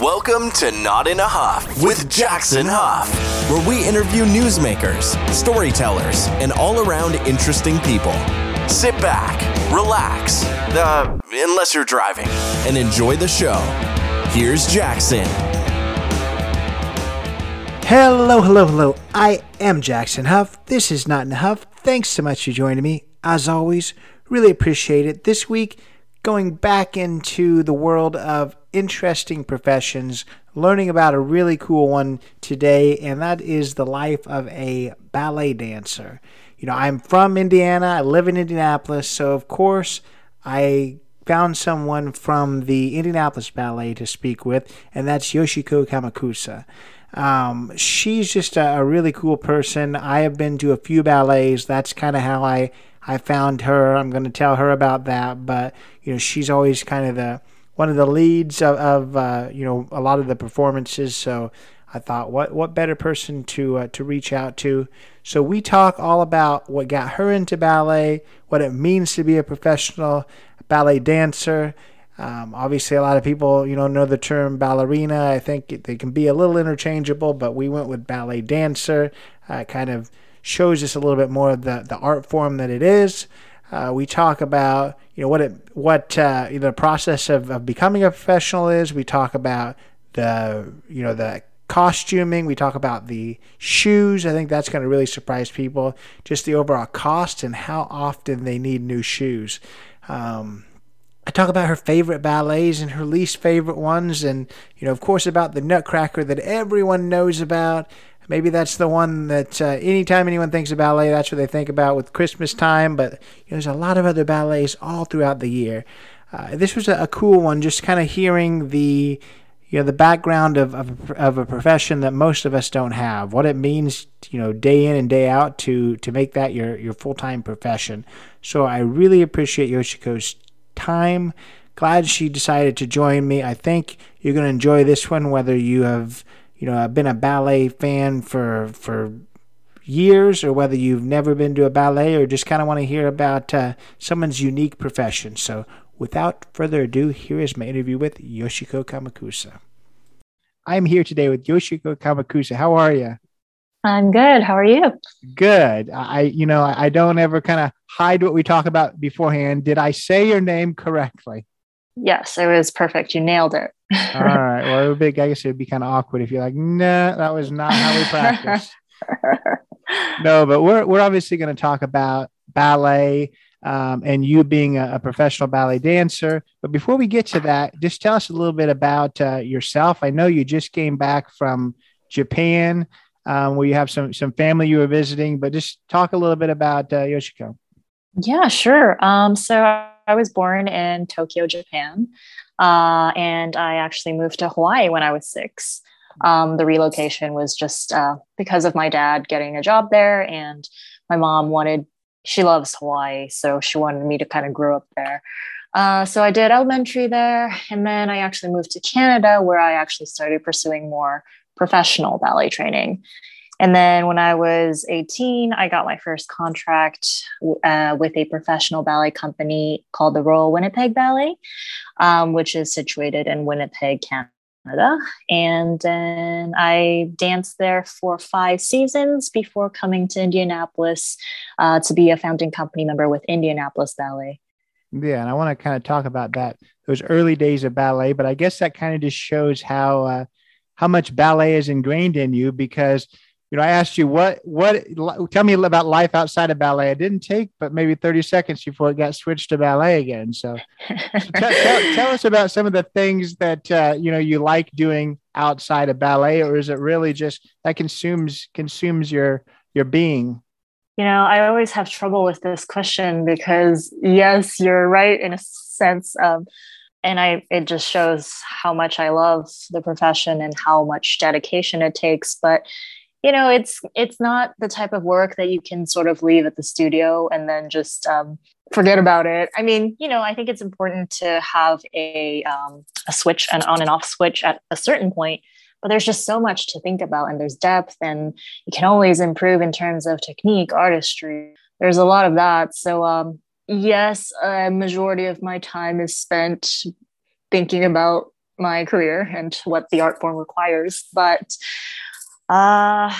Welcome to Not in a Huff with Jackson Huff, where we interview newsmakers, storytellers, and all around interesting people. Sit back, relax, uh, unless you're driving, and enjoy the show. Here's Jackson. Hello, hello, hello. I am Jackson Huff. This is Not in a Huff. Thanks so much for joining me. As always, really appreciate it. This week, going back into the world of interesting professions, learning about a really cool one today, and that is the life of a ballet dancer. You know, I'm from Indiana, I live in Indianapolis, so of course, I found someone from the Indianapolis Ballet to speak with, and that's Yoshiko Kamikusa. Um, she's just a, a, really cool person. I have been to a few ballets. That's kind of how I I found her. I'm going to tell her about that. But you know, she's always kind of the one of the leads of, of uh, you know a lot of the performances. So I thought, what what better person to uh, to reach out to? So we talk all about what got her into ballet, what it means to be a professional ballet dancer. Um, obviously, a lot of people, you know, know the term ballerina. I think they can be a little interchangeable, but we went with ballet dancer. Uh, kind of shows us a little bit more of the, the art form that it is. Uh, we talk about you know what it what uh, the process of, of becoming a professional is. We talk about the you know the costuming. We talk about the shoes. I think that's going to really surprise people. Just the overall cost and how often they need new shoes. Um, I talk about her favorite ballets and her least favorite ones, and you know, of course, about the Nutcracker that everyone knows about. Maybe that's the one that uh, anytime anyone thinks of ballet, that's what they think about with Christmas time. But you know, there's a lot of other ballets all throughout the year. Uh, this was a, a, cool one, just kind of hearing the you know the background of, of, of a profession that most of us don't have. What it means, you know, day in and day out to to make that your your full time profession. So I really appreciate Yoshiko's time. Glad she decided to join me. I think you're going to enjoy this one, whether you have you know, I've been a ballet fan for for years, or whether you've never been to a ballet, or just kind of want to hear about uh, someone's unique profession. So, without further ado, here is my interview with Yoshiko Kamikusa. I'm here today with Yoshiko Kamikusa. How are you? I'm good. How are you? Good. I, you know, I don't ever kind of hide what we talk about beforehand. Did I say your name correctly? Yes, it was perfect. You nailed it. All right. Well, it would be, I guess it would be kind of awkward if you're like, nah, that was not how we practice. no, but we're we're obviously going to talk about ballet um, and you being a, a, professional ballet dancer. But before we get to that, just tell us a little bit about uh, yourself. I know you just came back from Japan, um, where you have some some family you were visiting. But just talk a little bit about uh, Yoshiko. Yeah, sure. Um, so I was born in Tokyo, Japan. Uh, and I actually moved to Hawaii when I was six. Um, the relocation was just uh, because of my dad getting a job there, and my mom wanted, she loves Hawaii, so she wanted me to kind of grow up there. Uh, so I did elementary there, and then I actually moved to Canada where I actually started pursuing more professional ballet training. And then when I was 18, I got my first contract uh, with a professional ballet company called the Royal Winnipeg Ballet, um, which is situated in Winnipeg, Canada. And then I danced there for five seasons before coming to Indianapolis uh, to be a founding company member with Indianapolis Ballet. Yeah, and I want to kind of talk about that those early days of ballet, but I guess that kind of just shows how uh, how much ballet is ingrained in you because you know, I asked you what what tell me about life outside of ballet. It didn't take but maybe 30 seconds before it got switched to ballet again. So tell, tell, tell, us about some of the things that uh, you know you like doing outside of ballet, or is it really just that consumes consumes your your being? You know, I always have trouble with this question because yes, you're right in a sense of and I it just shows how much I love the profession and how much dedication it takes. But you know it's it's not the type of work that you can sort of leave at the studio and then just um, forget about it i mean you know i think it's important to have a um, a switch an on and off switch at a certain point but there's just so much to think about and there's depth and you can always improve in terms of technique artistry there's a lot of that so um, yes a majority of my time is spent thinking about my career and what the art form requires. But uh,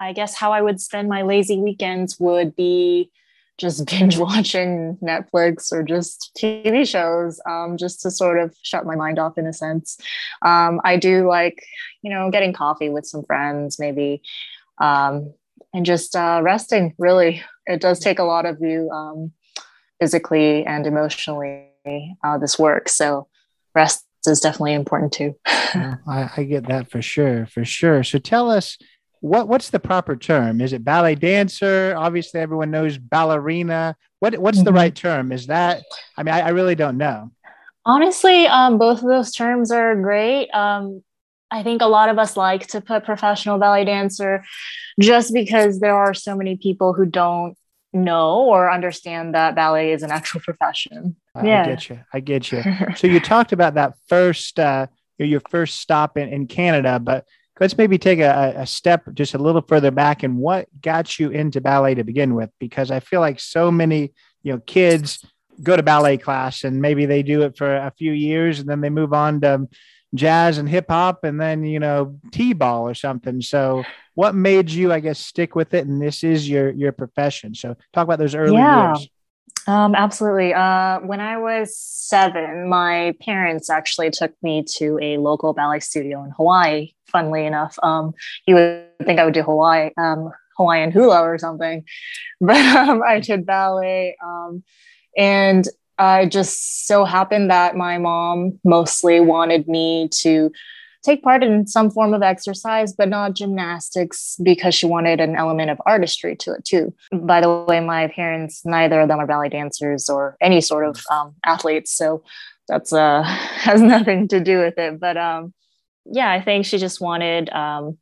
I guess how I would spend my lazy weekends would be just binge watching Netflix or just TV shows, um, just to sort of shut my mind off in a sense. Um, I do like, you know, getting coffee with some friends, maybe, um, and just uh, resting. Really, it does take a lot of you um, physically and emotionally. Uh, this work, so rest is definitely important too. I, I get that for sure, for sure. So tell us what what's the proper term? Is it ballet dancer? Obviously, everyone knows ballerina. What what's mm-hmm. the right term? Is that? I mean, I, I really don't know. Honestly, um, both of those terms are great. Um, I think a lot of us like to put professional ballet dancer, just because there are so many people who don't know or understand that ballet is an actual profession. I, yeah. I get you. I get you. so you talked about that first, uh, your first stop in, in Canada, but let's maybe take a, a step just a little further back and what got you into ballet to begin with because i feel like so many you know kids go to ballet class and maybe they do it for a few years and then they move on to jazz and hip hop and then you know t-ball or something so what made you i guess stick with it and this is your your profession so talk about those early yeah. years um, absolutely. Uh, when I was seven, my parents actually took me to a local ballet studio in Hawaii. Funnily enough, um, you would think I would do Hawaii, um, Hawaiian hula or something, but um, I did ballet. Um, and I just so happened that my mom mostly wanted me to take part in some form of exercise, but not gymnastics because she wanted an element of artistry to it too. By the way, my parents, neither of them are ballet dancers or any sort of um, athletes. So that's uh, has nothing to do with it. But um, yeah, I think she just wanted um,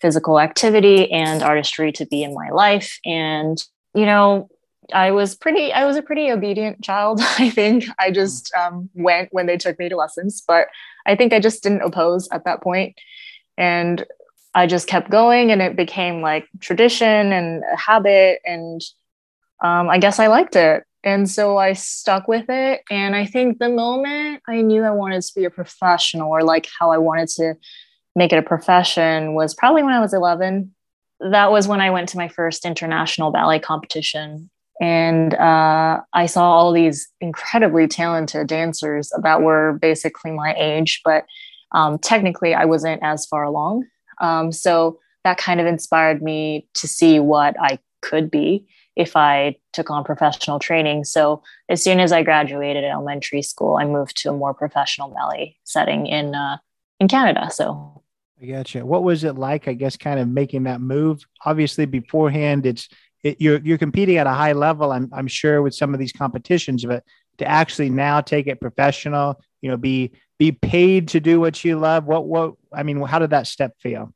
physical activity and artistry to be in my life. And, you know, I was pretty, I was a pretty obedient child. I think I just um, went when they took me to lessons, but I think I just didn't oppose at that point. And I just kept going and it became like tradition and a habit. And um, I guess I liked it. And so I stuck with it. And I think the moment I knew I wanted to be a professional or like how I wanted to make it a profession was probably when I was 11. That was when I went to my first international ballet competition and uh, I saw all these incredibly talented dancers that were basically my age, but um, technically I wasn't as far along. Um, so that kind of inspired me to see what I could be if I took on professional training. So as soon as I graduated elementary school, I moved to a more professional ballet setting in uh, in Canada. So I gotcha. What was it like? I guess kind of making that move. Obviously, beforehand, it's it, you're you're competing at a high level. I'm I'm sure with some of these competitions, but to actually now take it professional, you know, be be paid to do what you love. What what I mean, how did that step feel?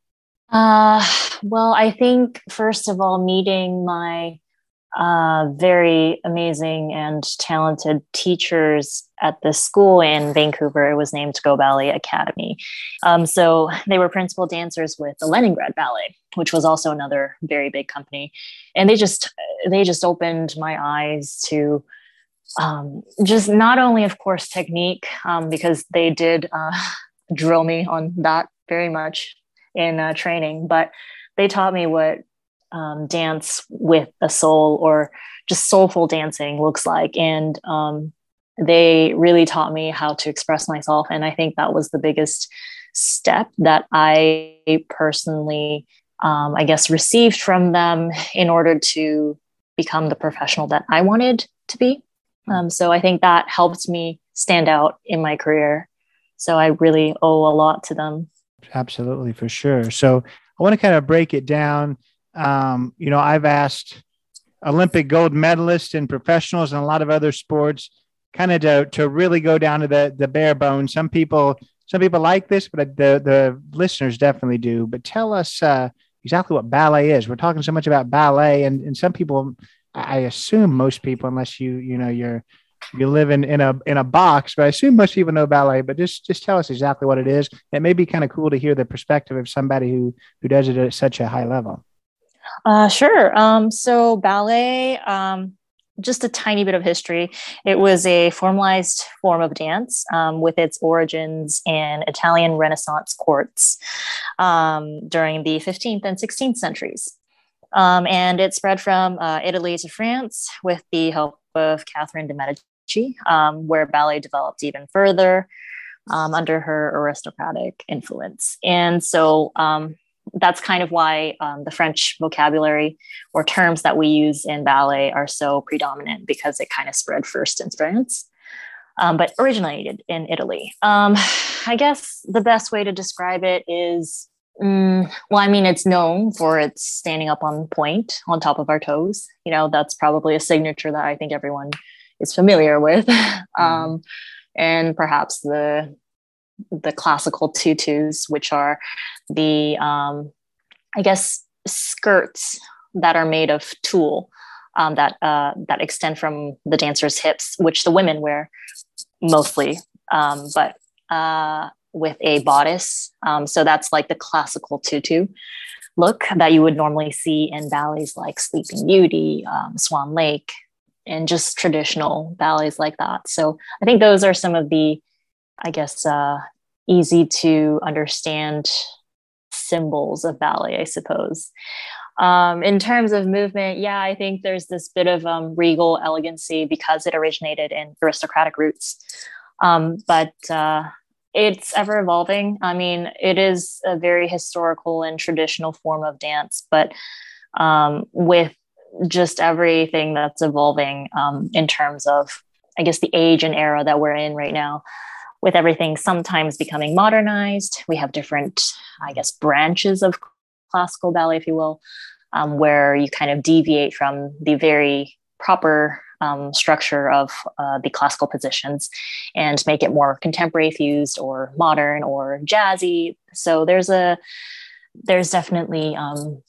Uh, well, I think first of all, meeting my uh, very amazing and talented teachers at the school in Vancouver. It was named Goh Ballet Academy. Um, so they were principal dancers with the Leningrad Ballet, which was also another very big company. And they just they just opened my eyes to um, just not only, of course, technique um, because they did uh, drill me on that very much in uh, training, but they taught me what um, dance with a soul or just soulful dancing looks like. And um, they really taught me how to express myself. And I think that was the biggest step that I personally, um, I guess, received from them in order to become the professional that I wanted to be. Um, so I think that helped me stand out in my career. So I really owe a lot to them. Absolutely, for sure. So I want to kind of break it down um, you know, I've asked Olympic gold medalists and professionals and a lot of other sports kind of to, to really go down to the, the bare bones. Some people, some people like this, but the, the listeners definitely do. But tell us uh, exactly what ballet is. We're talking so much about ballet and, and some people, I assume most people, unless you, you know, you're, you live in, in a in a box, but I assume most people know ballet. But just just tell us exactly what it is. It may be kind of cool to hear the perspective of somebody who who does it at such a high level. Uh, sure. Um, so ballet, um, just a tiny bit of history. It was a formalized form of dance um, with its origins in Italian Renaissance courts um, during the 15th and 16th centuries. Um, and it spread from uh, Italy to France with the help of Catherine de' Medici, um, where ballet developed even further um, under her aristocratic influence. And so um, that's kind of why um, the French vocabulary or terms that we use in ballet are so predominant because it kind of spread first in France, um, but originated in Italy. Um, I guess the best way to describe it is mm, well, I mean, it's known for its standing up on point on top of our toes. You know, that's probably a signature that I think everyone is familiar with. Mm. and perhaps the the classical tutus, which are the, um, I guess, skirts that are made of tulle um, that uh, that extend from the dancer's hips, which the women wear mostly, um, but uh, with a bodice. Um, so that's like the classical tutu look that you would normally see in ballets like Sleeping Beauty, um, Swan Lake, and just traditional ballets like that. So I think those are some of the I guess, uh, easy to understand symbols of ballet, I suppose. Um, in terms of movement, yeah, I think there's this bit of um, regal elegancy because it originated in aristocratic roots. Um, but uh, it's ever evolving. I mean, it is a very historical and traditional form of dance, but um, with just everything that's evolving um, in terms of, I guess, the age and era that we're in right now with everything sometimes becoming modernized. We have different, I guess, branches of classical ballet, if you will, um, where you kind of deviate from the very proper um, structure of uh, the classical positions and make it more contemporary fused or modern or jazzy. So there's a there's definitely um,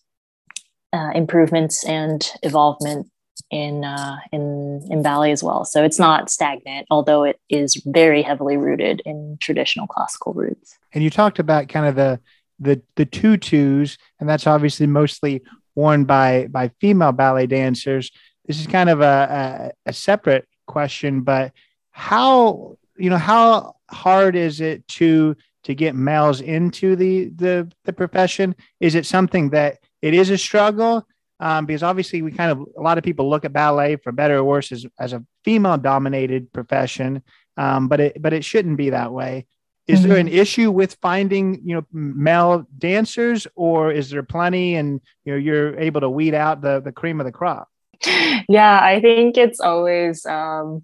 uh, improvements and evolvement in uh, in in ballet as well. So it's not stagnant, although it is very heavily rooted in traditional classical roots. And you talked about kind of the the the tutus, and that's obviously mostly worn by by female ballet dancers. This is kind of a, a, a separate question, but how you know how hard is it to to get males into the the the profession? Is it something that it is a struggle? Um, because obviously we kind of a lot of people look at ballet for better or worse as, as a female dominated profession. Um, but it but it shouldn't be that way. Is mm-hmm. there an issue with finding you know male dancers or is there plenty and you know you're able to weed out the the cream of the crop? Yeah i think it's always um,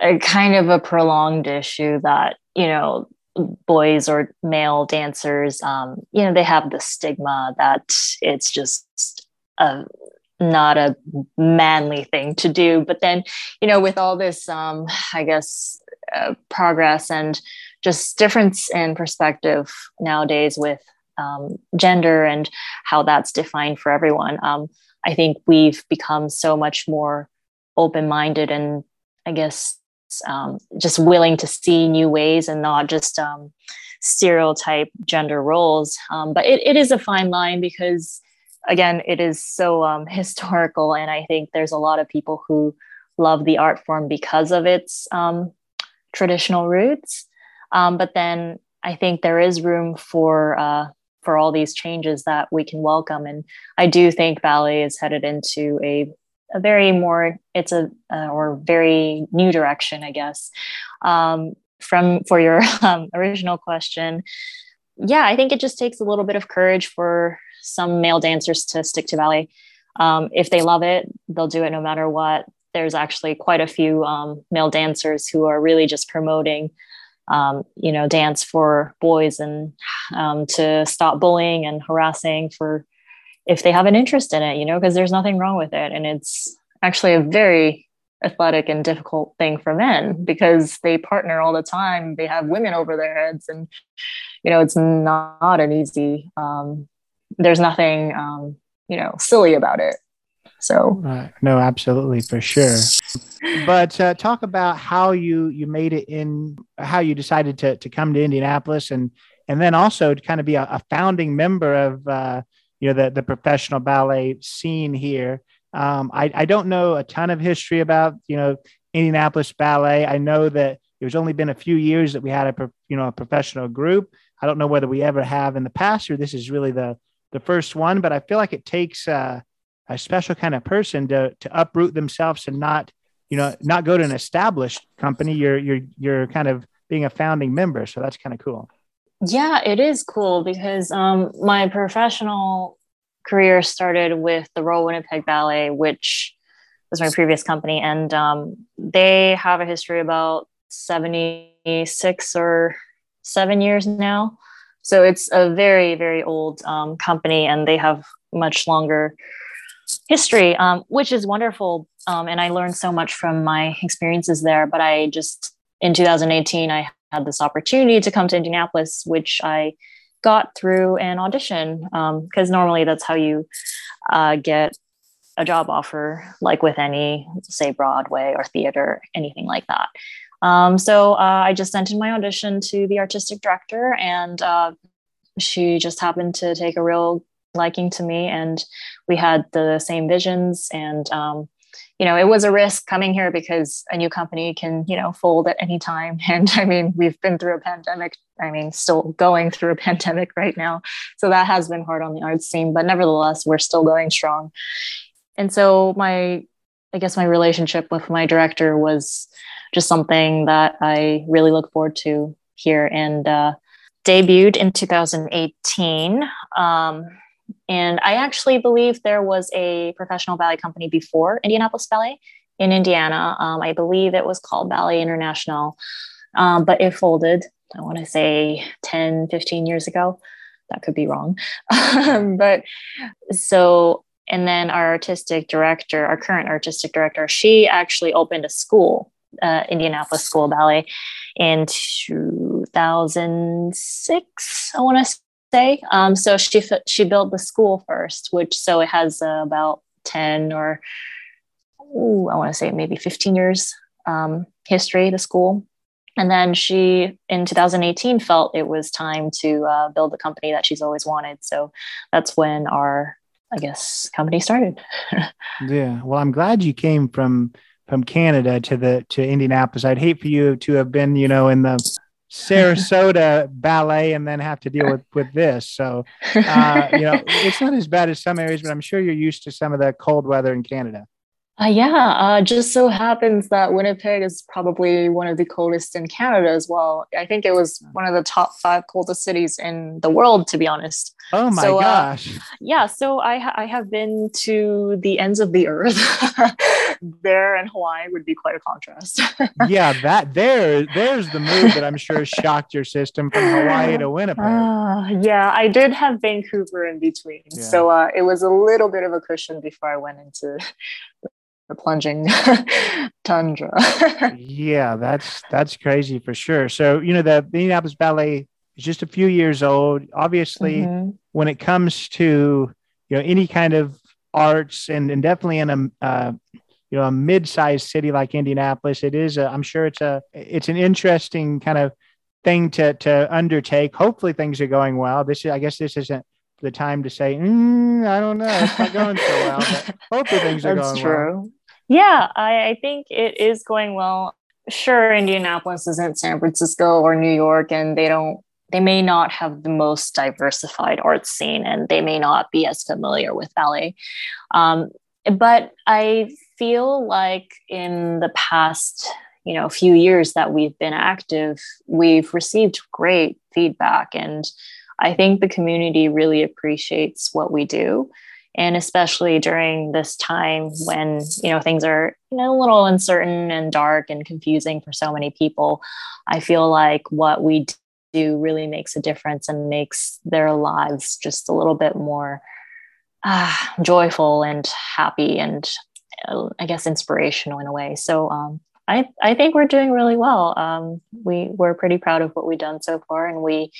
a kind of a prolonged issue that you know boys or male dancers um, you know they have the stigma that it's just a not a manly thing to do. But then you know with all this um i guess uh, progress and just difference in perspective nowadays with um, gender and how that's defined for everyone um, i think we've become so much more open-minded and i guess um, just willing to see new ways and not just um, stereotype gender roles. Um, but it, it is a fine line because again, it is so um, historical, and I think there's a lot of people who love the art form because of its um, traditional roots. Um, but then I think there is room for uh, for all these changes that we can welcome, and I do think ballet is headed into a a very more it's a uh, or very new direction, I guess. Um, from for your um, original question, yeah, I think it just takes a little bit of courage for some male dancers to stick to ballet. Um, if they love it, they'll do it no matter what. There's actually quite a few um, male dancers who are really just promoting, um, you know, dance for boys and um, to stop bullying and harassing for if they have an interest in it, you know, because there's nothing wrong with it. And it's actually a very athletic and difficult thing for men because they partner all the time. They have women over their heads, and you know, it's not an easy um, there's nothing um, you know silly about it so no absolutely for sure but uh, talk about how you you made it in how you decided to to come to indianapolis and and then also to kind of be a, a founding member of uh, you know the the professional ballet scene here Um, I, I don't know a ton of history about, you know, Indianapolis Ballet. I know that it was only been a few years that we had a, you know, a professional group. I don't know whether we ever have in the past or this is really the, the first one, but I feel like it takes uh, a special kind of person to, to uproot themselves and not, you know, not go to an established company. You're, you're, you're kind of being a founding member. So that's kind of cool. Yeah, it is cool because um, my professional career started with the Royal Winnipeg Ballet, which was my previous company, and um, they have a history about seventy six or seven years now. So it's a very very old um, company, and they have much longer history, um, which is wonderful. Um, and I learned so much from my experiences there. But I just in 2018, I had this opportunity to come to Indianapolis, which I got through an audition because um, normally that's how you uh, get a job offer, like with any, say, Broadway or theater, anything like that. Um, so uh, I just sent in my audition to the artistic director, and uh, she just happened to take a real liking to me, and we had the same visions. And um, you know, it was a risk coming here because a new company can, you know, fold at any time. And I mean, we've been through a pandemic. I mean, still going through a pandemic right now. So that has been hard on the arts scene, but nevertheless, we're still going strong. And so my, I guess my relationship with my director was just something that I really look forward to here and uh, debuted in 2018. Um, and I actually believe there was a professional ballet company before Indianapolis Ballet in Indiana. Um, I believe it was called Ballet International, um, but it folded, I want to say 10, 15 years ago. That could be wrong. but so, and then our artistic director, our current artistic director, she actually opened a school, uh, Indianapolis School Ballet, in 2006, I want to say. Um, so she she built the school first, which so it has uh, about ten or ooh, I want to say maybe fifteen years um, history. The school, and then she in 2018 felt it was time to uh, build the company that she's always wanted. So that's when our I guess company started. yeah, well, I'm glad you came from from Canada to the to Indianapolis. I'd hate for you to have been, you know, in the Sarasota ballet and then have to deal with with this. So, uh, you know, it's not as bad as some areas, but I'm sure you're used to some of the cold weather in Canada. Uh, yeah, uh, just so happens that Winnipeg is probably one of the coldest in Canada as well. I think it was one of the top five coldest cities in the world, to be honest. Oh my so, uh, gosh! Uh, yeah, so I ha- I have been to the ends of the earth. there in Hawaii would be quite a contrast. yeah, that there there's the move that I'm sure shocked your system from Hawaii to Winnipeg. Uh, yeah, I did have Vancouver in between, yeah. so uh, it was a little bit of a cushion before I went into the plunging tundra. yeah, that's that's crazy for sure. So you know the Indianapolis Ballet is just a few years old. Obviously, mm-hmm. when it comes to you know any kind of arts and, and definitely in a uh, you know a mid-sized city like Indianapolis, it is. A, I'm sure it's a it's an interesting kind of thing to to undertake. Hopefully, things are going well. This is, I guess, this isn't the time to say, mm, I don't know, it's not going so well. But hopefully things are That's going true. well. Yeah, I, I think it is going well. Sure, Indianapolis isn't San Francisco or New York, and they don't they may not have the most diversified art scene and they may not be as familiar with ballet. Um, but I feel like in the past, you know, few years that we've been active, we've received great feedback and I think the community really appreciates what we do. And especially during this time when, you know, things are you know, a little uncertain and dark and confusing for so many people, I feel like what we do really makes a difference and makes their lives just a little bit more uh, joyful and happy and uh, I guess inspirational in a way. So um, I, I think we're doing really well. Um, we, we're pretty proud of what we've done so far and we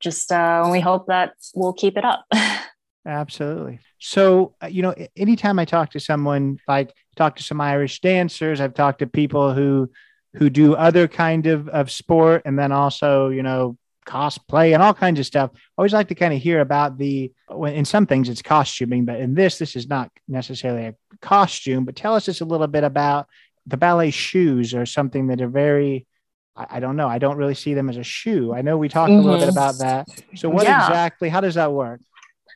just uh, we hope that we'll keep it up. Absolutely. So, uh, you know, anytime I talk to someone, like talk to some Irish dancers, I've talked to people who who do other kind of, of sport and then also, you know, cosplay and all kinds of stuff. I always like to kind of hear about the in some things it's costuming, but in this, this is not necessarily a costume, but tell us just a little bit about the ballet shoes or something that are very I, don't know. I don't really see them as a shoe. I know we talked mm-hmm. a little bit mm-hmm. about that. So what yeah. exactly, how does that work?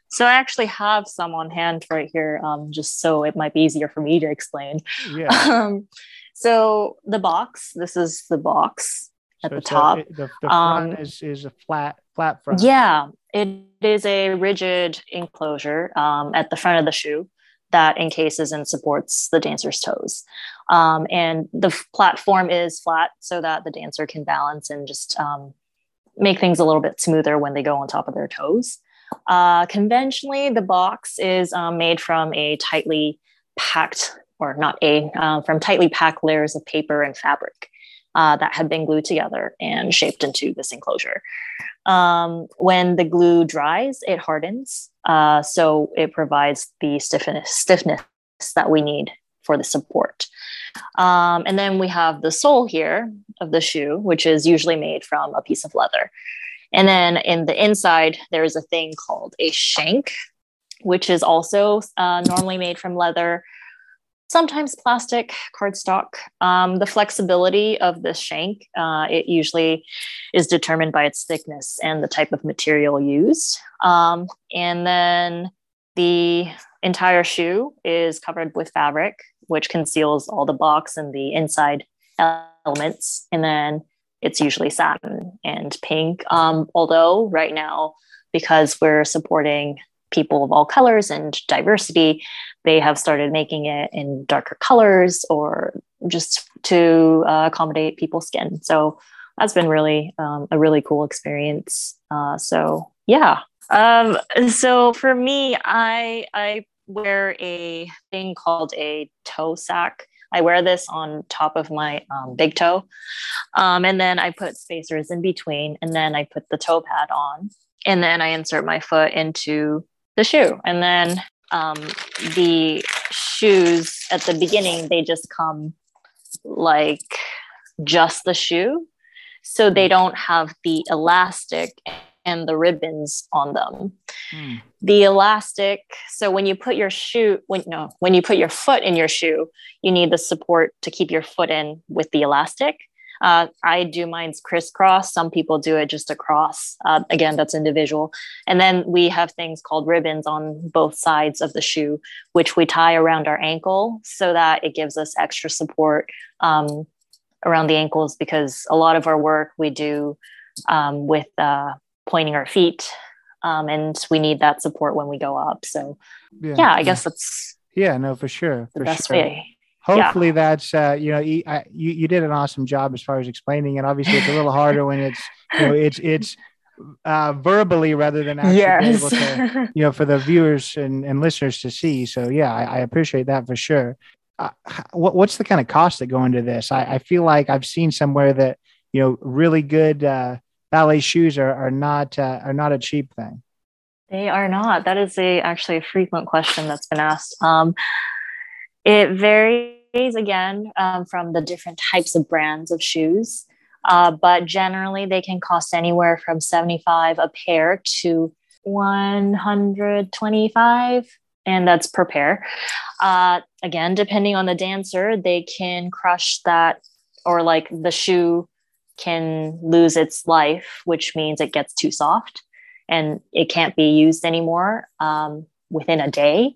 So I actually have some on hand right here, um, just so it might be easier for me to explain. Yeah. Um, so the box, this is the box at so the top. A, the, the front um, is, is a flat, flat front. Yeah, it is a rigid enclosure um, at the front of the shoe that encases and supports the dancer's toes. Um, and the f- platform is flat so that the dancer can balance and just um, make things a little bit smoother when they go on top of their toes. Uh, conventionally, the box is um, made from a tightly packed, or not a, uh, from tightly packed layers of paper and fabric uh, that have been glued together and shaped into this enclosure. Um, when the glue dries, it hardens, uh, so it provides the stiffness, stiffness that we need for the support. Um, and then we have the sole here of the shoe, which is usually made from a piece of leather. And then in the inside, there is a thing called a shank, which is also uh, normally made from leather sometimes plastic cardstock. Um, the flexibility of the shank, uh, it usually is determined by its thickness and the type of material used. Um, and then the entire shoe is covered with fabric, which conceals all the box and the inside elements. And then it's usually satin and pink. Um, although right now, because we're supporting people of all colors and diversity, they have started making it in darker colors or just to uh, accommodate people's skin. So that's been really um, a really cool experience. Uh, so yeah. Um, so for me, I I wear a thing called a toe sack. I wear this on top of my um, big toe, um, and then I put spacers in between, and then I put the toe pad on, and then I insert my foot into the shoe. And then um, the shoes at the beginning, they just come like just the shoe. So they don't have the elastic and the ribbons on them. Mm. The elastic, so when you put your shoe, when no, when you put your foot in your shoe, you need the support to keep your foot in with the elastic. Uh, I do mine's crisscross. Some people do it just across. Uh, again, that's individual. And then we have things called ribbons on both sides of the shoe, which we tie around our ankle so that it gives us extra support um, around the ankles because a lot of our work we do um, with uh, pointing our feet. Um, and we need that support when we go up. So, yeah, yeah I guess that's yeah, no, for sure, the for best sure. way hopefully yeah. that's uh, you know you, you did an awesome job as far as explaining it. Obviously it's a little harder when it's you know it's it's uh, verbally rather than actually yes. able to you know for the viewers and, and listeners to see. So yeah i, I appreciate that for sure. Uh, what, what's the kind of cost that go into this? I, I feel like i've seen somewhere that you know really good uh, ballet shoes are, are not uh, are not a cheap thing. They are not. That is a actually a frequent question that's been asked. Um, it varies again um, from the different types of brands of shoes, uh, but generally they can cost anywhere from 75 a pair to 125 and that's per pair. Uh, again, depending on the dancer, they can crush that or like the shoe can lose its life, which means it gets too soft and it can't be used anymore um, within a day.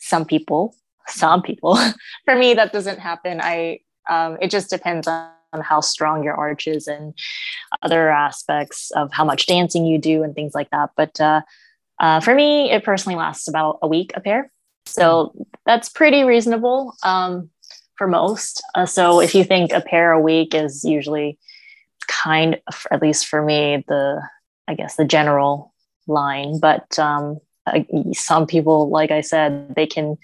Some people some people. For me, that doesn't happen. I um, it just depends on, how strong your arch is and other aspects of how much dancing you do and things like that. But uh, uh, for me, it personally lasts about a week a pair, so that's pretty reasonable um, for most. Uh, so if you think a pair a week is usually kind, of, at least for me, the I guess the general line, but um, some people, like I said, they can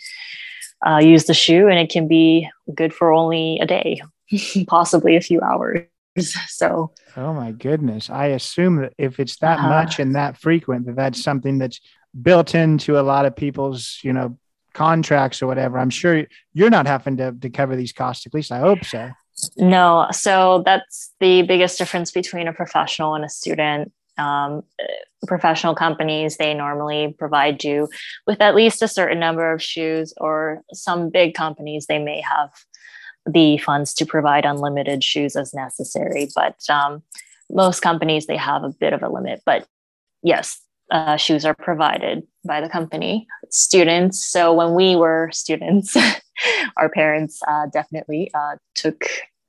uh, use the shoe and it can be good for only a day, possibly a few hours. So, oh my goodness. I assume that if it's that uh, much and that frequent, that that's something that's built into a lot of people's, you know, contracts or whatever. I'm sure you're not having to, to cover these costs. At least I hope so. No. So that's the biggest difference between a professional and a student. Um, professional companies they normally provide you with at least a certain number of shoes or some big companies they may have the funds to provide unlimited shoes as necessary. But um, most companies they have a bit of a limit. But yes uh, shoes are provided by the company. Students so when we were students our parents uh, definitely uh, took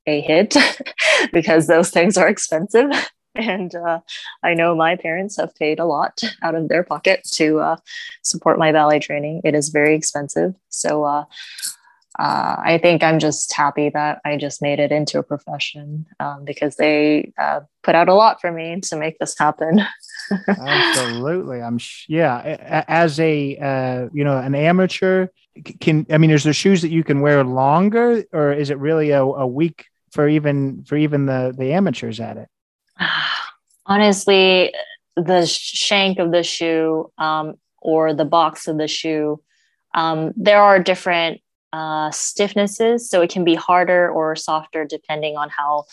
a hit because those things are expensive and uh, I know my parents have paid a lot out of their pocket to uh, support my ballet training. It is very expensive. So uh, uh I think I'm just happy that I just made it into a profession um, because they uh, put out a lot for me to make this happen. Absolutely, I'm sh- yeah. As a uh, you know an amateur, can I mean, is there shoes that you can wear longer, or is it really a, a week for even for even the the amateurs at it? Honestly, the shank of the shoe um, or the box of the shoe, um, there are different uh, stiffnesses, so it can be harder or softer depending on how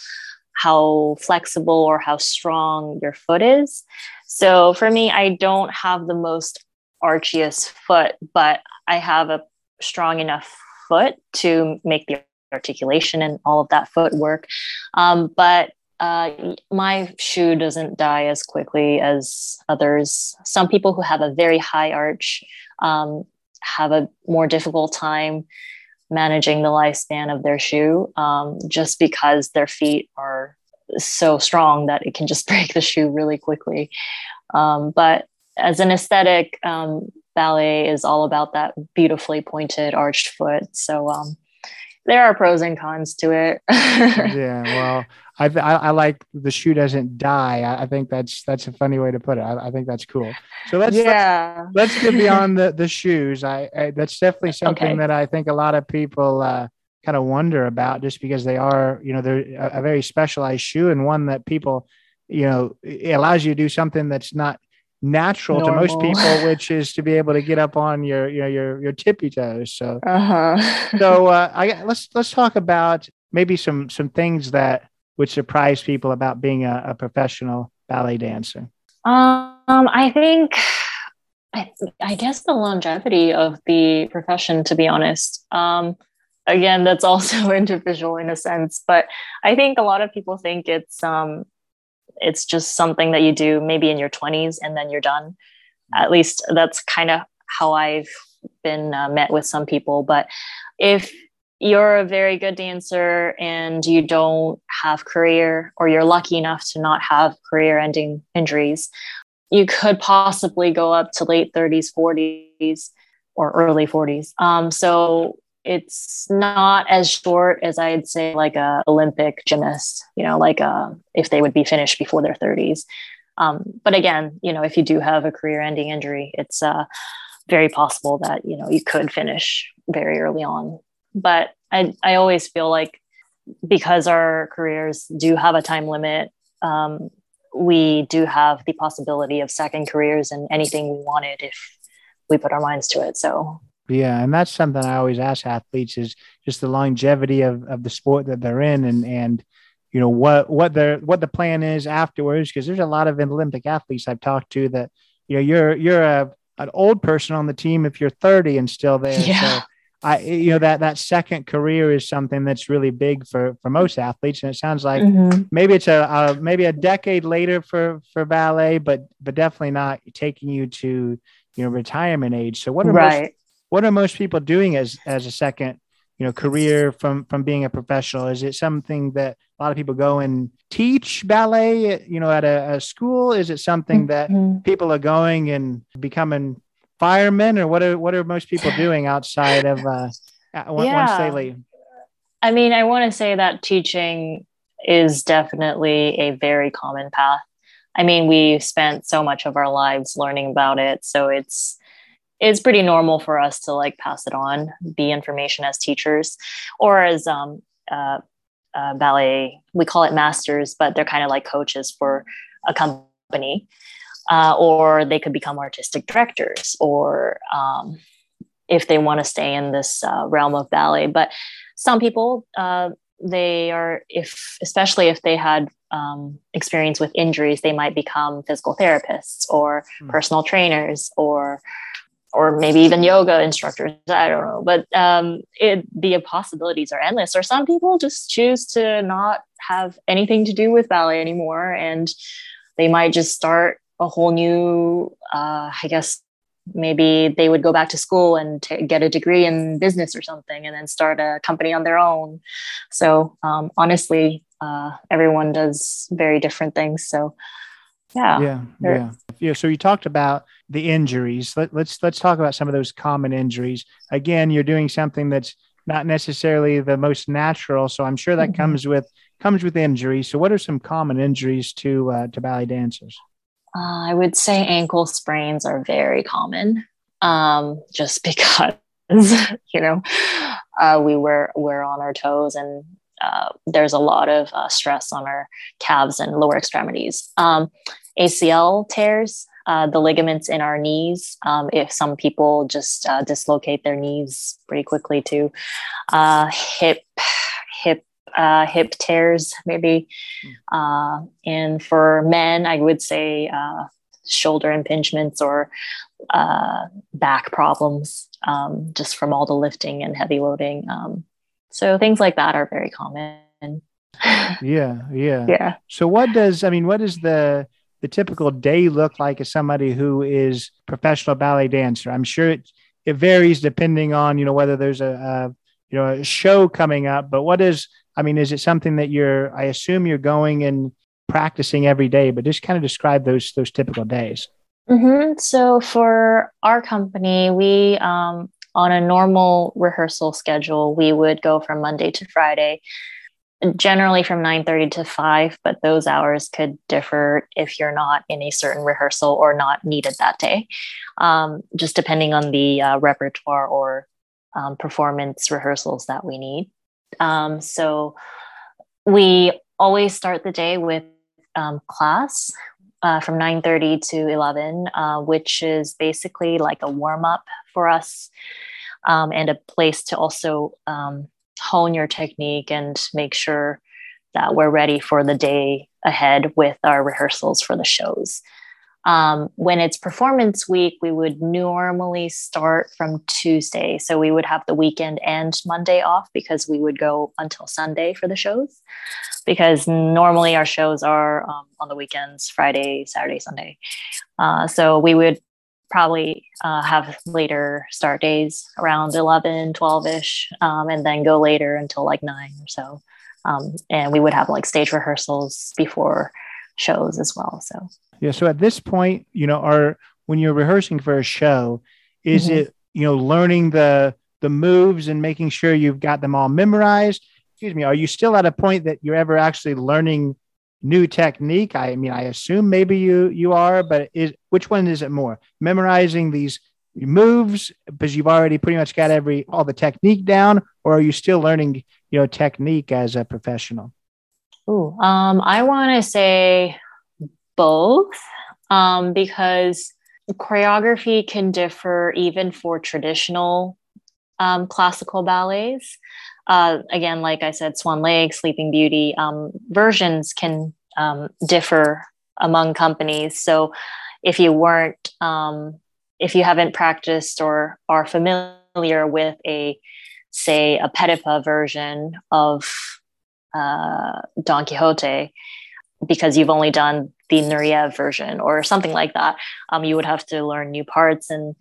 how flexible or how strong your foot is. So for me, I don't have the most archiest foot, but I have a strong enough foot to make the articulation and all of that footwork. Um, but uh, my shoe doesn't die as quickly as others. Some people who have a very high arch um, have a more difficult time managing the lifespan of their shoe um, just because their feet are so strong that it can just break the shoe really quickly. Um, but as an aesthetic, um, ballet is all about that beautifully pointed arched foot. So um, there are pros and cons to it. yeah, well, I, I, I like the shoe doesn't die. I, I, think that's that's a funny way to put it. I, I think that's cool. So let's yeah. let's, let's get beyond the the shoes. I, I that's definitely something okay. that I think a lot of people uh, kind of wonder about, just because they are you know they're a, a very specialized shoe and one that people you know it allows you to do something that's not natural Normal. to most people, which is to be able to get up on your you know your your tippy toes. So, uh-huh. so uh, I let's let's talk about maybe some some things that would surprise people about being a, a professional ballet dancer. Um, I think. I, I guess the longevity of the profession, to be honest. Um, again, that's also individual in a sense, but I think a lot of people think it's um, it's just something that you do maybe in your 20s and then you're done. At least that's kind of how I've been uh, met with some people. But if you're a very good dancer and you don't have career or you're lucky enough to not have career ending injuries, you could possibly go up to late 30s, 40s, or early 40s. Um, so it's not as short as I'd say like a Olympic gymnast, you know, like uh, if they would be finished before their 30s. Um, but again, you know, if you do have a career-ending injury, it's uh, very possible that you know you could finish very early on. But I I always feel like because our careers do have a time limit, um, we do have the possibility of second careers and anything we wanted if we put our minds to it. So yeah, and that's something I always ask athletes is just the longevity of, of the sport that they're in and and you know what what the what the plan is afterwards because there's a lot of Olympic athletes I've talked to that you know you're you're a an old person on the team if you're 30 and still there. Yeah. So I you know that that second career is something that's really big for for most athletes and it sounds like mm-hmm. maybe it's a, a, maybe a decade later for for ballet but but definitely not taking you to you know retirement age. So what are right. most what are most people doing as as a second you know career from from being a professional is it something that a lot of people go and teach ballet you know at a, a school is it something that mm-hmm. people are going and becoming firemen or what are what are most people doing outside of uh yeah. once they leave i mean i want to say that teaching is definitely a very common path i mean we spent so much of our lives learning about it so it's it's pretty normal for us to like pass it on the information as teachers or as um, uh, uh, ballet we call it masters but they're kind of like coaches for a company uh, or they could become artistic directors or um, if they want to stay in this uh, realm of ballet but some people uh, they are if especially if they had um, experience with injuries they might become physical therapists or mm. personal trainers or or maybe even yoga instructors i don't know but um, it, the possibilities are endless or some people just choose to not have anything to do with ballet anymore and they might just start a whole new uh, i guess maybe they would go back to school and t- get a degree in business or something and then start a company on their own. So um, honestly uh, everyone does very different things so yeah. Yeah yeah. yeah so you talked about the injuries. Let, let's let's talk about some of those common injuries. Again you're doing something that's not necessarily the most natural so i'm sure that mm-hmm. comes with comes with injuries. So what are some common injuries to uh, to ballet dancers? Uh, I would say ankle sprains are very common, um, just because you know uh, we were we're on our toes and uh, there's a lot of uh, stress on our calves and lower extremities. Um, ACL tears, uh, the ligaments in our knees. Um, if some people just uh, dislocate their knees pretty quickly too, hip hip uh, hip tears, maybe. Hmm. Uh, and for men, I would say uh, shoulder impingements or uh, back problems um, just from all the lifting and heavy loading. Um, so things like that are very common. yeah, yeah, yeah. So what does I mean? What does the the typical day look like as somebody who is professional ballet dancer? I'm sure it it varies depending on you know whether there's a, a you know a show coming up, but what is I mean, is it something that you're, I assume you're going and practicing every day, but just kind of describe those, those typical days. Mm-hmm. So for our company, we, um, on a normal rehearsal schedule, we would go from Monday to Friday, generally from 9.30 to 5, but those hours could differ if you're not in a certain rehearsal or not needed that day, um, just depending on the uh, repertoire or um, performance rehearsals that we need. Um, so we always start the day with um, class uh, from 9.30 to 11 uh, which is basically like a warm-up for us um, and a place to also um, hone your technique and make sure that we're ready for the day ahead with our rehearsals for the shows um, when it's performance week, we would normally start from Tuesday. So we would have the weekend and Monday off because we would go until Sunday for the shows. Because normally our shows are um, on the weekends, Friday, Saturday, Sunday. Uh, so we would probably uh, have later start days around 11, 12 ish, um, and then go later until like nine or so. Um, and we would have like stage rehearsals before shows as well. So yeah. So at this point, you know, are when you're rehearsing for a show, is mm-hmm. it you know learning the the moves and making sure you've got them all memorized? Excuse me. Are you still at a point that you're ever actually learning new technique? I mean, I assume maybe you you are, but is which one is it more? Memorizing these moves because you've already pretty much got every all the technique down, or are you still learning you know technique as a professional? Ooh, um, I want to say both um, because choreography can differ even for traditional um, classical ballets. Uh, again, like I said, Swan Lake, Sleeping Beauty, um, versions can um, differ among companies. So if you weren't, um, if you haven't practiced or are familiar with a, say, a Petipa version of uh, Don Quixote, because you've only done the Nureyev version or something like that, um, you would have to learn new parts and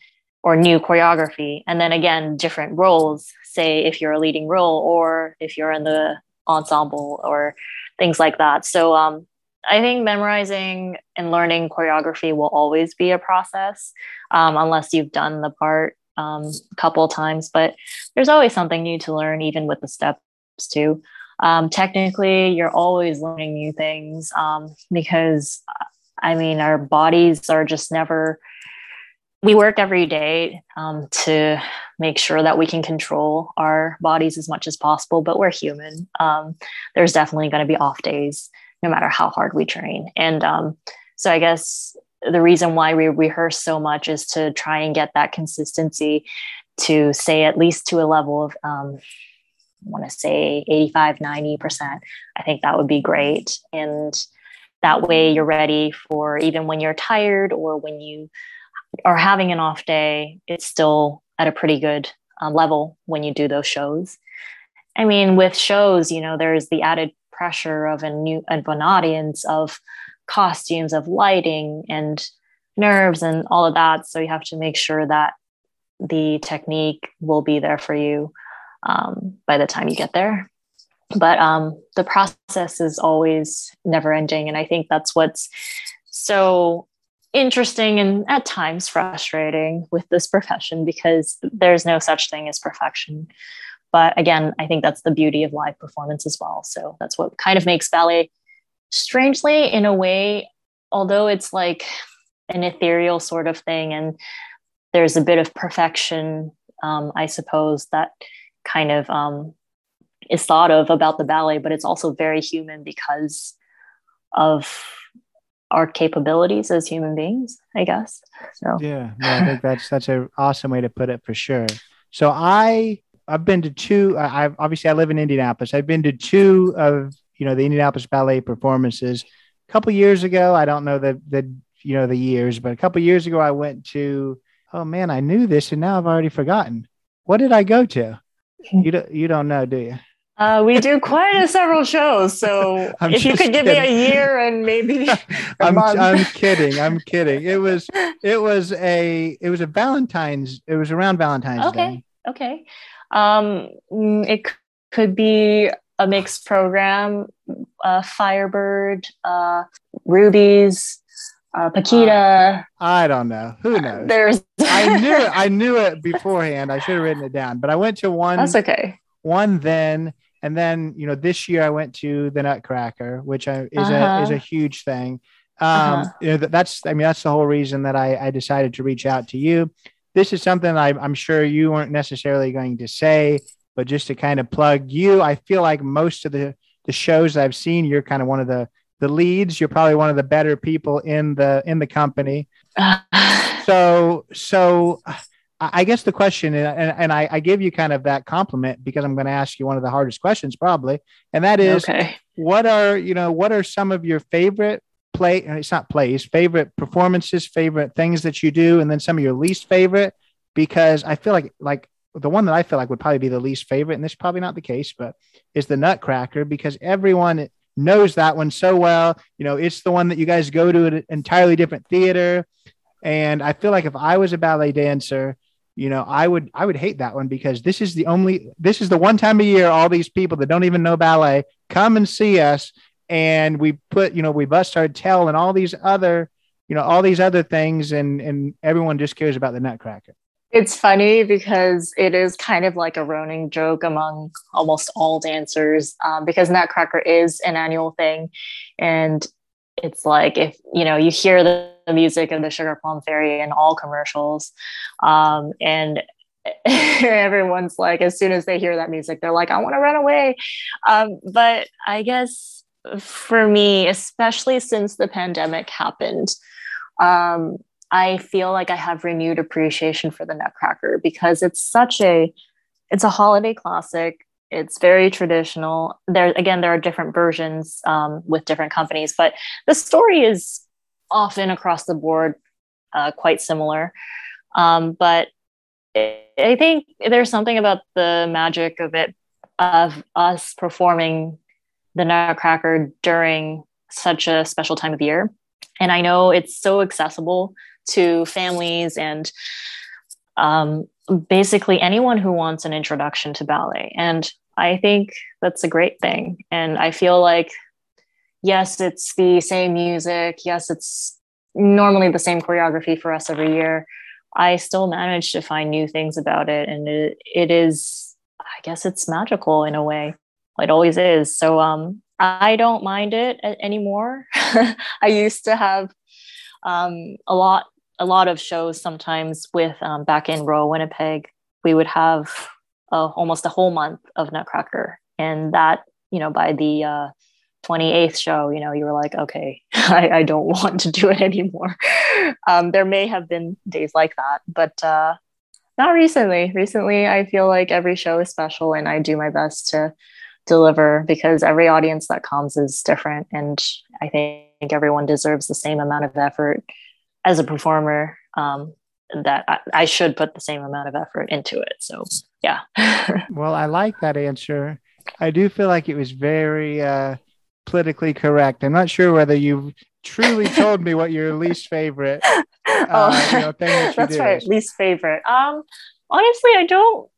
or new choreography. And then again, different roles, say if you're a leading role or if you're in the ensemble or things like that. So um, I think memorizing and learning choreography will always be a process um, unless you've done the part um, a couple times. But there's always something new to learn, even with the steps too um, technically you're always learning new things um, because i mean our bodies are just never we work every day um, to make sure that we can control our bodies as much as possible but we're human. Um, there's definitely going to be off days no matter how hard we train. And um, so i guess the reason why we rehearse so much is to try and get that consistency to say at least to a level of um, want to say 85, 90%. I think that would be great. And that way you're ready for even when you're tired or when you are having an off day, it's still at a pretty good uh, level when you do those shows. I mean, with shows, you know, there's the added pressure of a new of an audience of costumes, of lighting and nerves and all of that. So you have to make sure that the technique will be there for you um, by the time you get there. But um, the process is always never ending. And I think that's what's so interesting and at times frustrating with this profession because there's no such thing as perfection. But again, I think that's the beauty of live performance as well. So that's what kind of makes ballet strangely, in a way, although it's like an ethereal sort of thing and there's a bit of perfection, um, I suppose, that kind of um, is thought of about the ballet, but it's also very human because of our capabilities as human beings, I guess. So yeah, no, I think that's that's an awesome way to put it for sure. So I I've been to two. I've obviously I live in Indianapolis. I've been to two of you know the Indianapolis Ballet performances. A couple years ago, I don't know the the you know the years, but a couple years ago, I went to. Oh man, I knew this, and now I've already forgotten. What did I go to? You don't you don't know, do you? Uh, we do quite a several shows. So if you could give kidding. me a year and maybe I'm, I'm kidding. I'm kidding. It was it was a it was a Valentine's. It was around Valentine's okay. Day. Okay. Um, mm, it could be a mixed program. Uh, Firebird, uh, Rubies, uh, Paquita. Uh, I don't know. Who knows? There's. I knew it. I knew it beforehand. I should have written it down. But I went to one. That's okay. One then, and then you know this year I went to the Nutcracker, which I, is uh-huh. a is a huge thing. Um, uh-huh. you know, that's I mean that's the whole reason that I, I decided to reach out to you. This is something I, I'm sure you weren't necessarily going to say, but just to kind of plug you, I feel like most of the the shows I've seen, you're kind of one of the the leads. You're probably one of the better people in the in the company. so so I guess the question, and, and I, I, give you kind of that compliment because I'm going to ask you one of the hardest questions probably, and that is, okay. what are you know what are some of your favorite play? And It's not plays, favorite performances, favorite things that you do, and then some of your least favorite. Because I feel like like the one that I feel like would probably be the least favorite, and this is probably not the case, but is the Nutcracker because everyone knows that one so well. You know, it's the one that you guys go to an entirely different theater. And I feel like if I was a ballet dancer, you know, I would I would hate that one because this is the only this is the one time a year all these people that don't even know ballet come and see us and we put, you know, we bust our tail and all these other, you know, all these other things and and everyone just cares about the nutcracker. It's funny because it is kind of like a running joke among almost all dancers um, because Nutcracker is an annual thing. And it's like if you know you hear the, the music of the Sugar Plum Fairy in all commercials, um, and everyone's like, as soon as they hear that music, they're like, I want to run away. Um, but I guess for me, especially since the pandemic happened, um, I feel like I have renewed appreciation for the Nutcracker because it's such a it's a holiday classic. It's very traditional. There again, there are different versions um, with different companies, but the story is often across the board uh, quite similar. Um, but I think there's something about the magic of it of us performing the Nutcracker during such a special time of year. And I know it's so accessible to families and um, basically anyone who wants an introduction to ballet. And I think that's a great thing. And I feel like, yes, it's the same music. Yes, it's normally the same choreography for us every year. I still manage to find new things about it. And it, it is, I guess it's magical in a way. It always is. So um, I don't mind it anymore. I used to have um, a lot a lot of shows sometimes with um, back in Royal Winnipeg, we would have almost a whole month of Nutcracker. And that, you know, by the uh, 28th show, you know, you were like, okay, I, I don't want to do it anymore. um, there may have been days like that, but uh, not recently. Recently, I feel like every show is special and I do my best to deliver because every audience that comes is different. And I think everyone deserves the same amount of effort as a performer. Um, that I, I should put the same amount of effort into it. So, yeah. well, I like that answer. I do feel like it was very uh, politically correct. I'm not sure whether you've truly told me what your least favorite uh, oh, you know, thing that that's right. Least favorite. Um, honestly, I don't.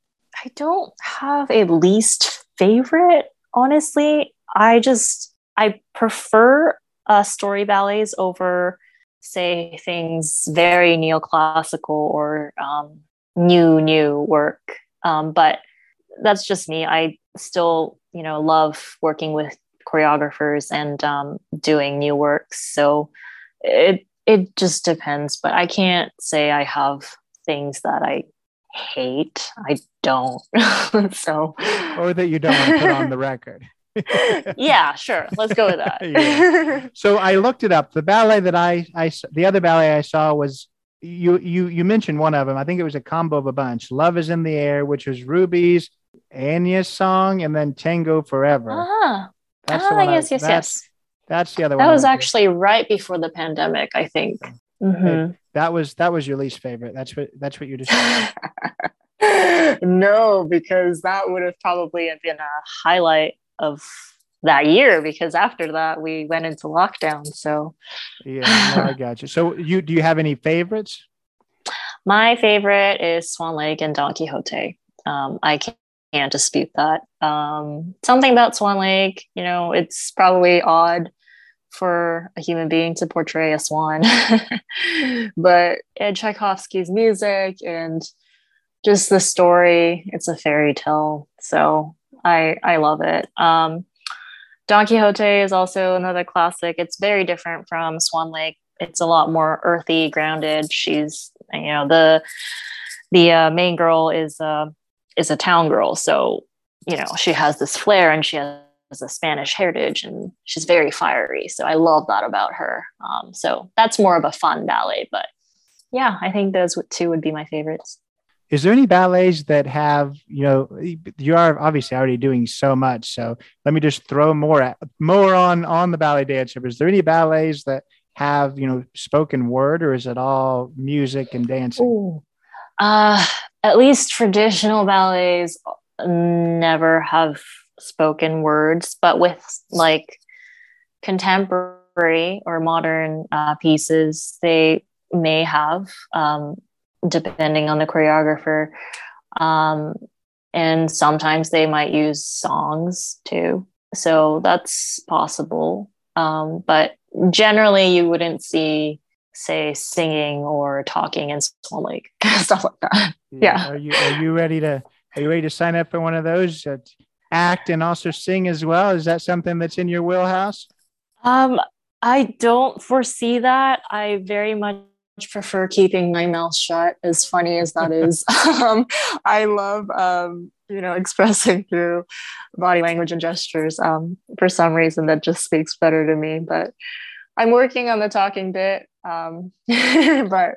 I don't have a least favorite. Honestly, I just I prefer uh, story ballets over, say, things very neoclassical or um, new new work. Um, but that's just me. I still, you know, love working with choreographers and um, doing new works. So it it just depends. But I can't say I have things that I hate. I don't. so or that you don't want to put on the record. yeah, sure. Let's go with that. yeah. So I looked it up. The ballet that I I the other ballet I saw was you you you mentioned one of them. I think it was a combo of a bunch. Love is in the air, which was Ruby's Anya's song, and then Tango Forever. Ah, that's ah, yes, I, yes, yes. That's the other that one. That was actually right before the pandemic, I think. Mm-hmm. That was that was your least favorite. That's what that's what you just. no, because that would have probably been a highlight of that year. Because after that, we went into lockdown. So. yeah, no, I got you. So you do you have any favorites? My favorite is Swan Lake and Don Quixote. Um, I can't can't dispute that. Um, something about Swan Lake, you know, it's probably odd for a human being to portray a swan, but Ed Tchaikovsky's music and just the story, it's a fairy tale. So I I love it. Um, Don Quixote is also another classic. It's very different from Swan Lake. It's a lot more earthy, grounded. She's you know the the uh, main girl is uh, is a town girl. So, you know, she has this flair and she has a Spanish heritage and she's very fiery. So I love that about her. Um, so that's more of a fun ballet. But yeah, I think those two would be my favorites. Is there any ballets that have, you know, you are obviously already doing so much. So let me just throw more at, more on on the ballet dancer. Is there any ballets that have, you know, spoken word or is it all music and dancing? Ooh. Uh, at least traditional ballets never have spoken words, but with like contemporary or modern uh, pieces, they may have, um, depending on the choreographer. Um, and sometimes they might use songs too. So that's possible. Um, but generally, you wouldn't see say singing or talking in Swan Lake, stuff like that. Yeah. Are you are you ready to are you ready to sign up for one of those? Uh, act and also sing as well. Is that something that's in your wheelhouse? Um, I don't foresee that. I very much prefer keeping my mouth shut. As funny as that is, um, I love um, you know expressing through body language and gestures. Um, for some reason, that just speaks better to me. But I'm working on the talking bit. Um, but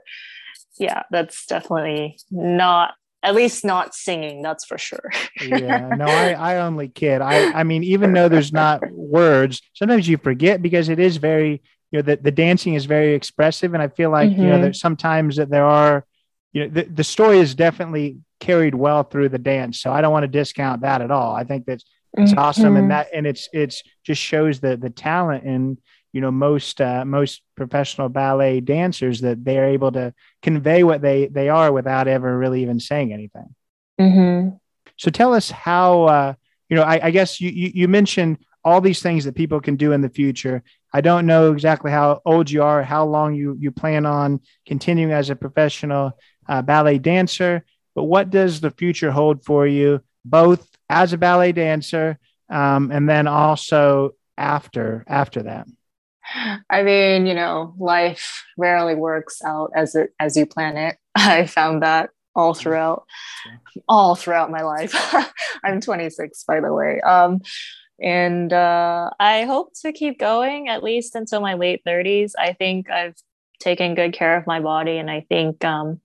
yeah, that's definitely not at least not singing that's for sure yeah no I, I only kid i i mean even though there's not words sometimes you forget because it is very you know the, the dancing is very expressive and i feel like mm-hmm. you know mm-hmm. there's sometimes that there are you know the, the story is definitely carried well through the dance so i don't want to discount that at all i think that's it's mm-hmm. awesome and mm-hmm. that and it's it's just shows the the talent in you know most uh, most professional ballet dancers that they're able to convey what they they are without ever really even saying anything. Mm-hmm. So tell us how uh, you know. I, I guess you, you you mentioned all these things that people can do in the future. I don't know exactly how old you are, how long you you plan on continuing as a professional uh, ballet dancer, but what does the future hold for you, both as a ballet dancer um, and then also after after that? I mean, you know, life rarely works out as it as you plan it. I found that all throughout all throughout my life. I'm 26 by the way. Um and uh I hope to keep going at least until my late 30s. I think I've taken good care of my body and I think um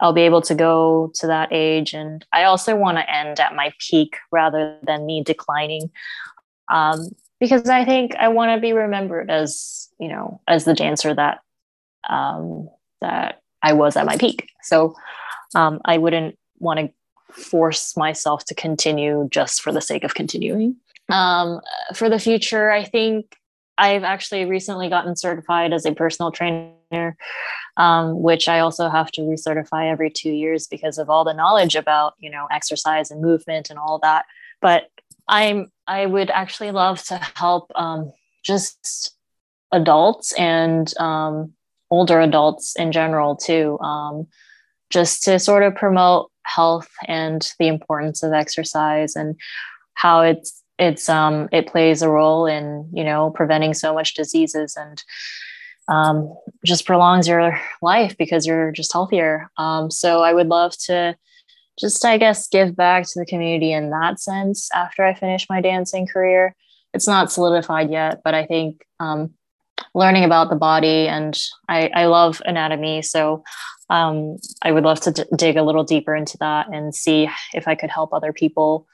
I'll be able to go to that age. And I also want to end at my peak rather than me declining. Um, because I think I want to be remembered as, you know, as the dancer that um, that I was at my peak. So um, I wouldn't want to force myself to continue just for the sake of continuing. Um, for the future, I think I've actually recently gotten certified as a personal trainer, um, which I also have to recertify every two years because of all the knowledge about you know exercise and movement and all that. But I'm I would actually love to help um, just adults and um, older adults in general too, um, just to sort of promote health and the importance of exercise and how it's it's um it plays a role in you know preventing so much diseases and um, just prolongs your life because you're just healthier. Um, so I would love to just, I guess, give back to the community in that sense after I finish my dancing career. It's not solidified yet, but I think um, learning about the body and I, I love anatomy. So um, I would love to d- dig a little deeper into that and see if I could help other people,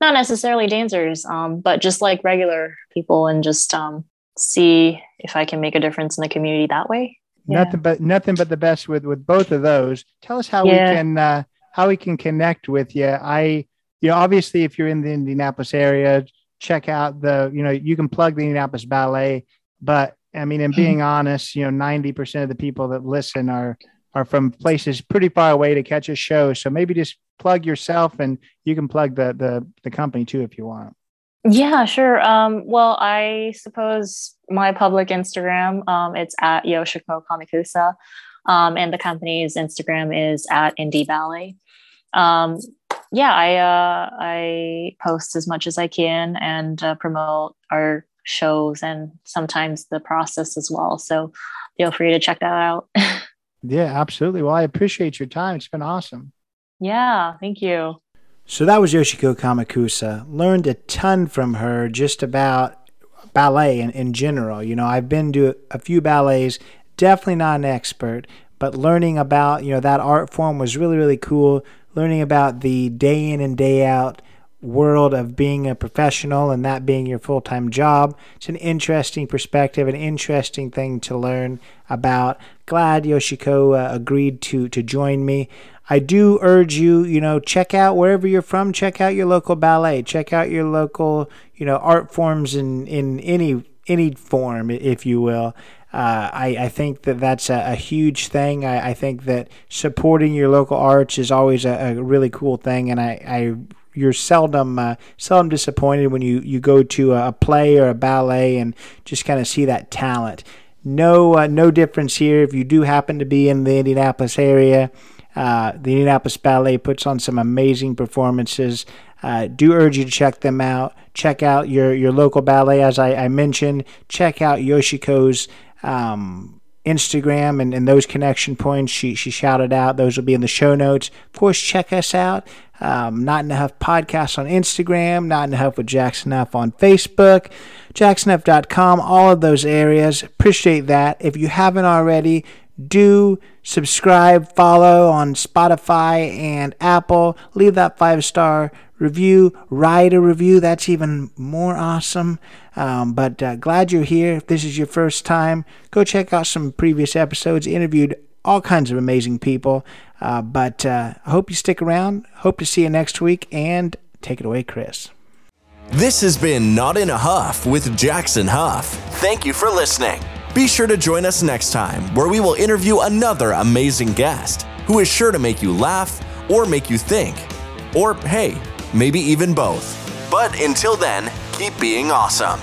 not necessarily dancers, um, but just like regular people and just um, see if I can make a difference in the community that way. Yeah. Nothing but nothing but the best with with both of those. Tell us how yeah. we can uh, how we can connect with you. I you know obviously if you're in the Indianapolis area, check out the you know you can plug the Indianapolis Ballet, but I mean, in mm-hmm. being honest, you know, ninety percent of the people that listen are are from places pretty far away to catch a show. So maybe just plug yourself, and you can plug the the the company too if you want. Yeah, sure. Um, well, I suppose my public Instagram, um, it's at Yoshiko Kamikusa, um, and the company's Instagram is at Indy Ballet. Um, yeah, I uh, I post as much as I can and uh, promote our shows and sometimes the process as well. So feel free to check that out. yeah, absolutely. Well, I appreciate your time. It's been awesome. Yeah, thank you. So that was Yoshiko Kamikusa. Learned a ton from her just about ballet in, in general. You know, I've been to a few ballets, definitely not an expert, but learning about, you know, that art form was really, really cool. Learning about the day in and day out world of being a professional and that being your full time job. It's an interesting perspective, an interesting thing to learn about. Glad Yoshiko uh, agreed to to join me. I do urge you, you know, check out wherever you're from, check out your local ballet, check out your local, you know, art forms in in any any form, if you will. Uh, I, I, think that that's a, a huge thing. I, I, think that supporting your local arts is always a, a really cool thing, and I, I you're seldom uh, seldom disappointed when you, you go to a play or a ballet and just kind of see that talent. No uh, no difference here if you do happen to be in the Indianapolis area. Uh, the Indianapolis Ballet puts on some amazing performances. Uh, do urge you to check them out. Check out your, your local ballet, as I, I mentioned. Check out Yoshiko's um, Instagram and, and those connection points she, she shouted out. Those will be in the show notes. Of course, check us out. Um, Not in a Huff Podcast on Instagram, Not in a Huff with Jackson Huff on Facebook, jacksonhuff.com, all of those areas. Appreciate that. If you haven't already, do subscribe, follow on Spotify and Apple. Leave that five star review, write a review. That's even more awesome. Um, but uh, glad you're here. If this is your first time, go check out some previous episodes. Interviewed all kinds of amazing people. Uh, but uh, I hope you stick around. Hope to see you next week. And take it away, Chris. This has been Not in a Huff with Jackson Huff. Thank you for listening. Be sure to join us next time where we will interview another amazing guest who is sure to make you laugh or make you think. Or, hey, maybe even both. But until then, keep being awesome.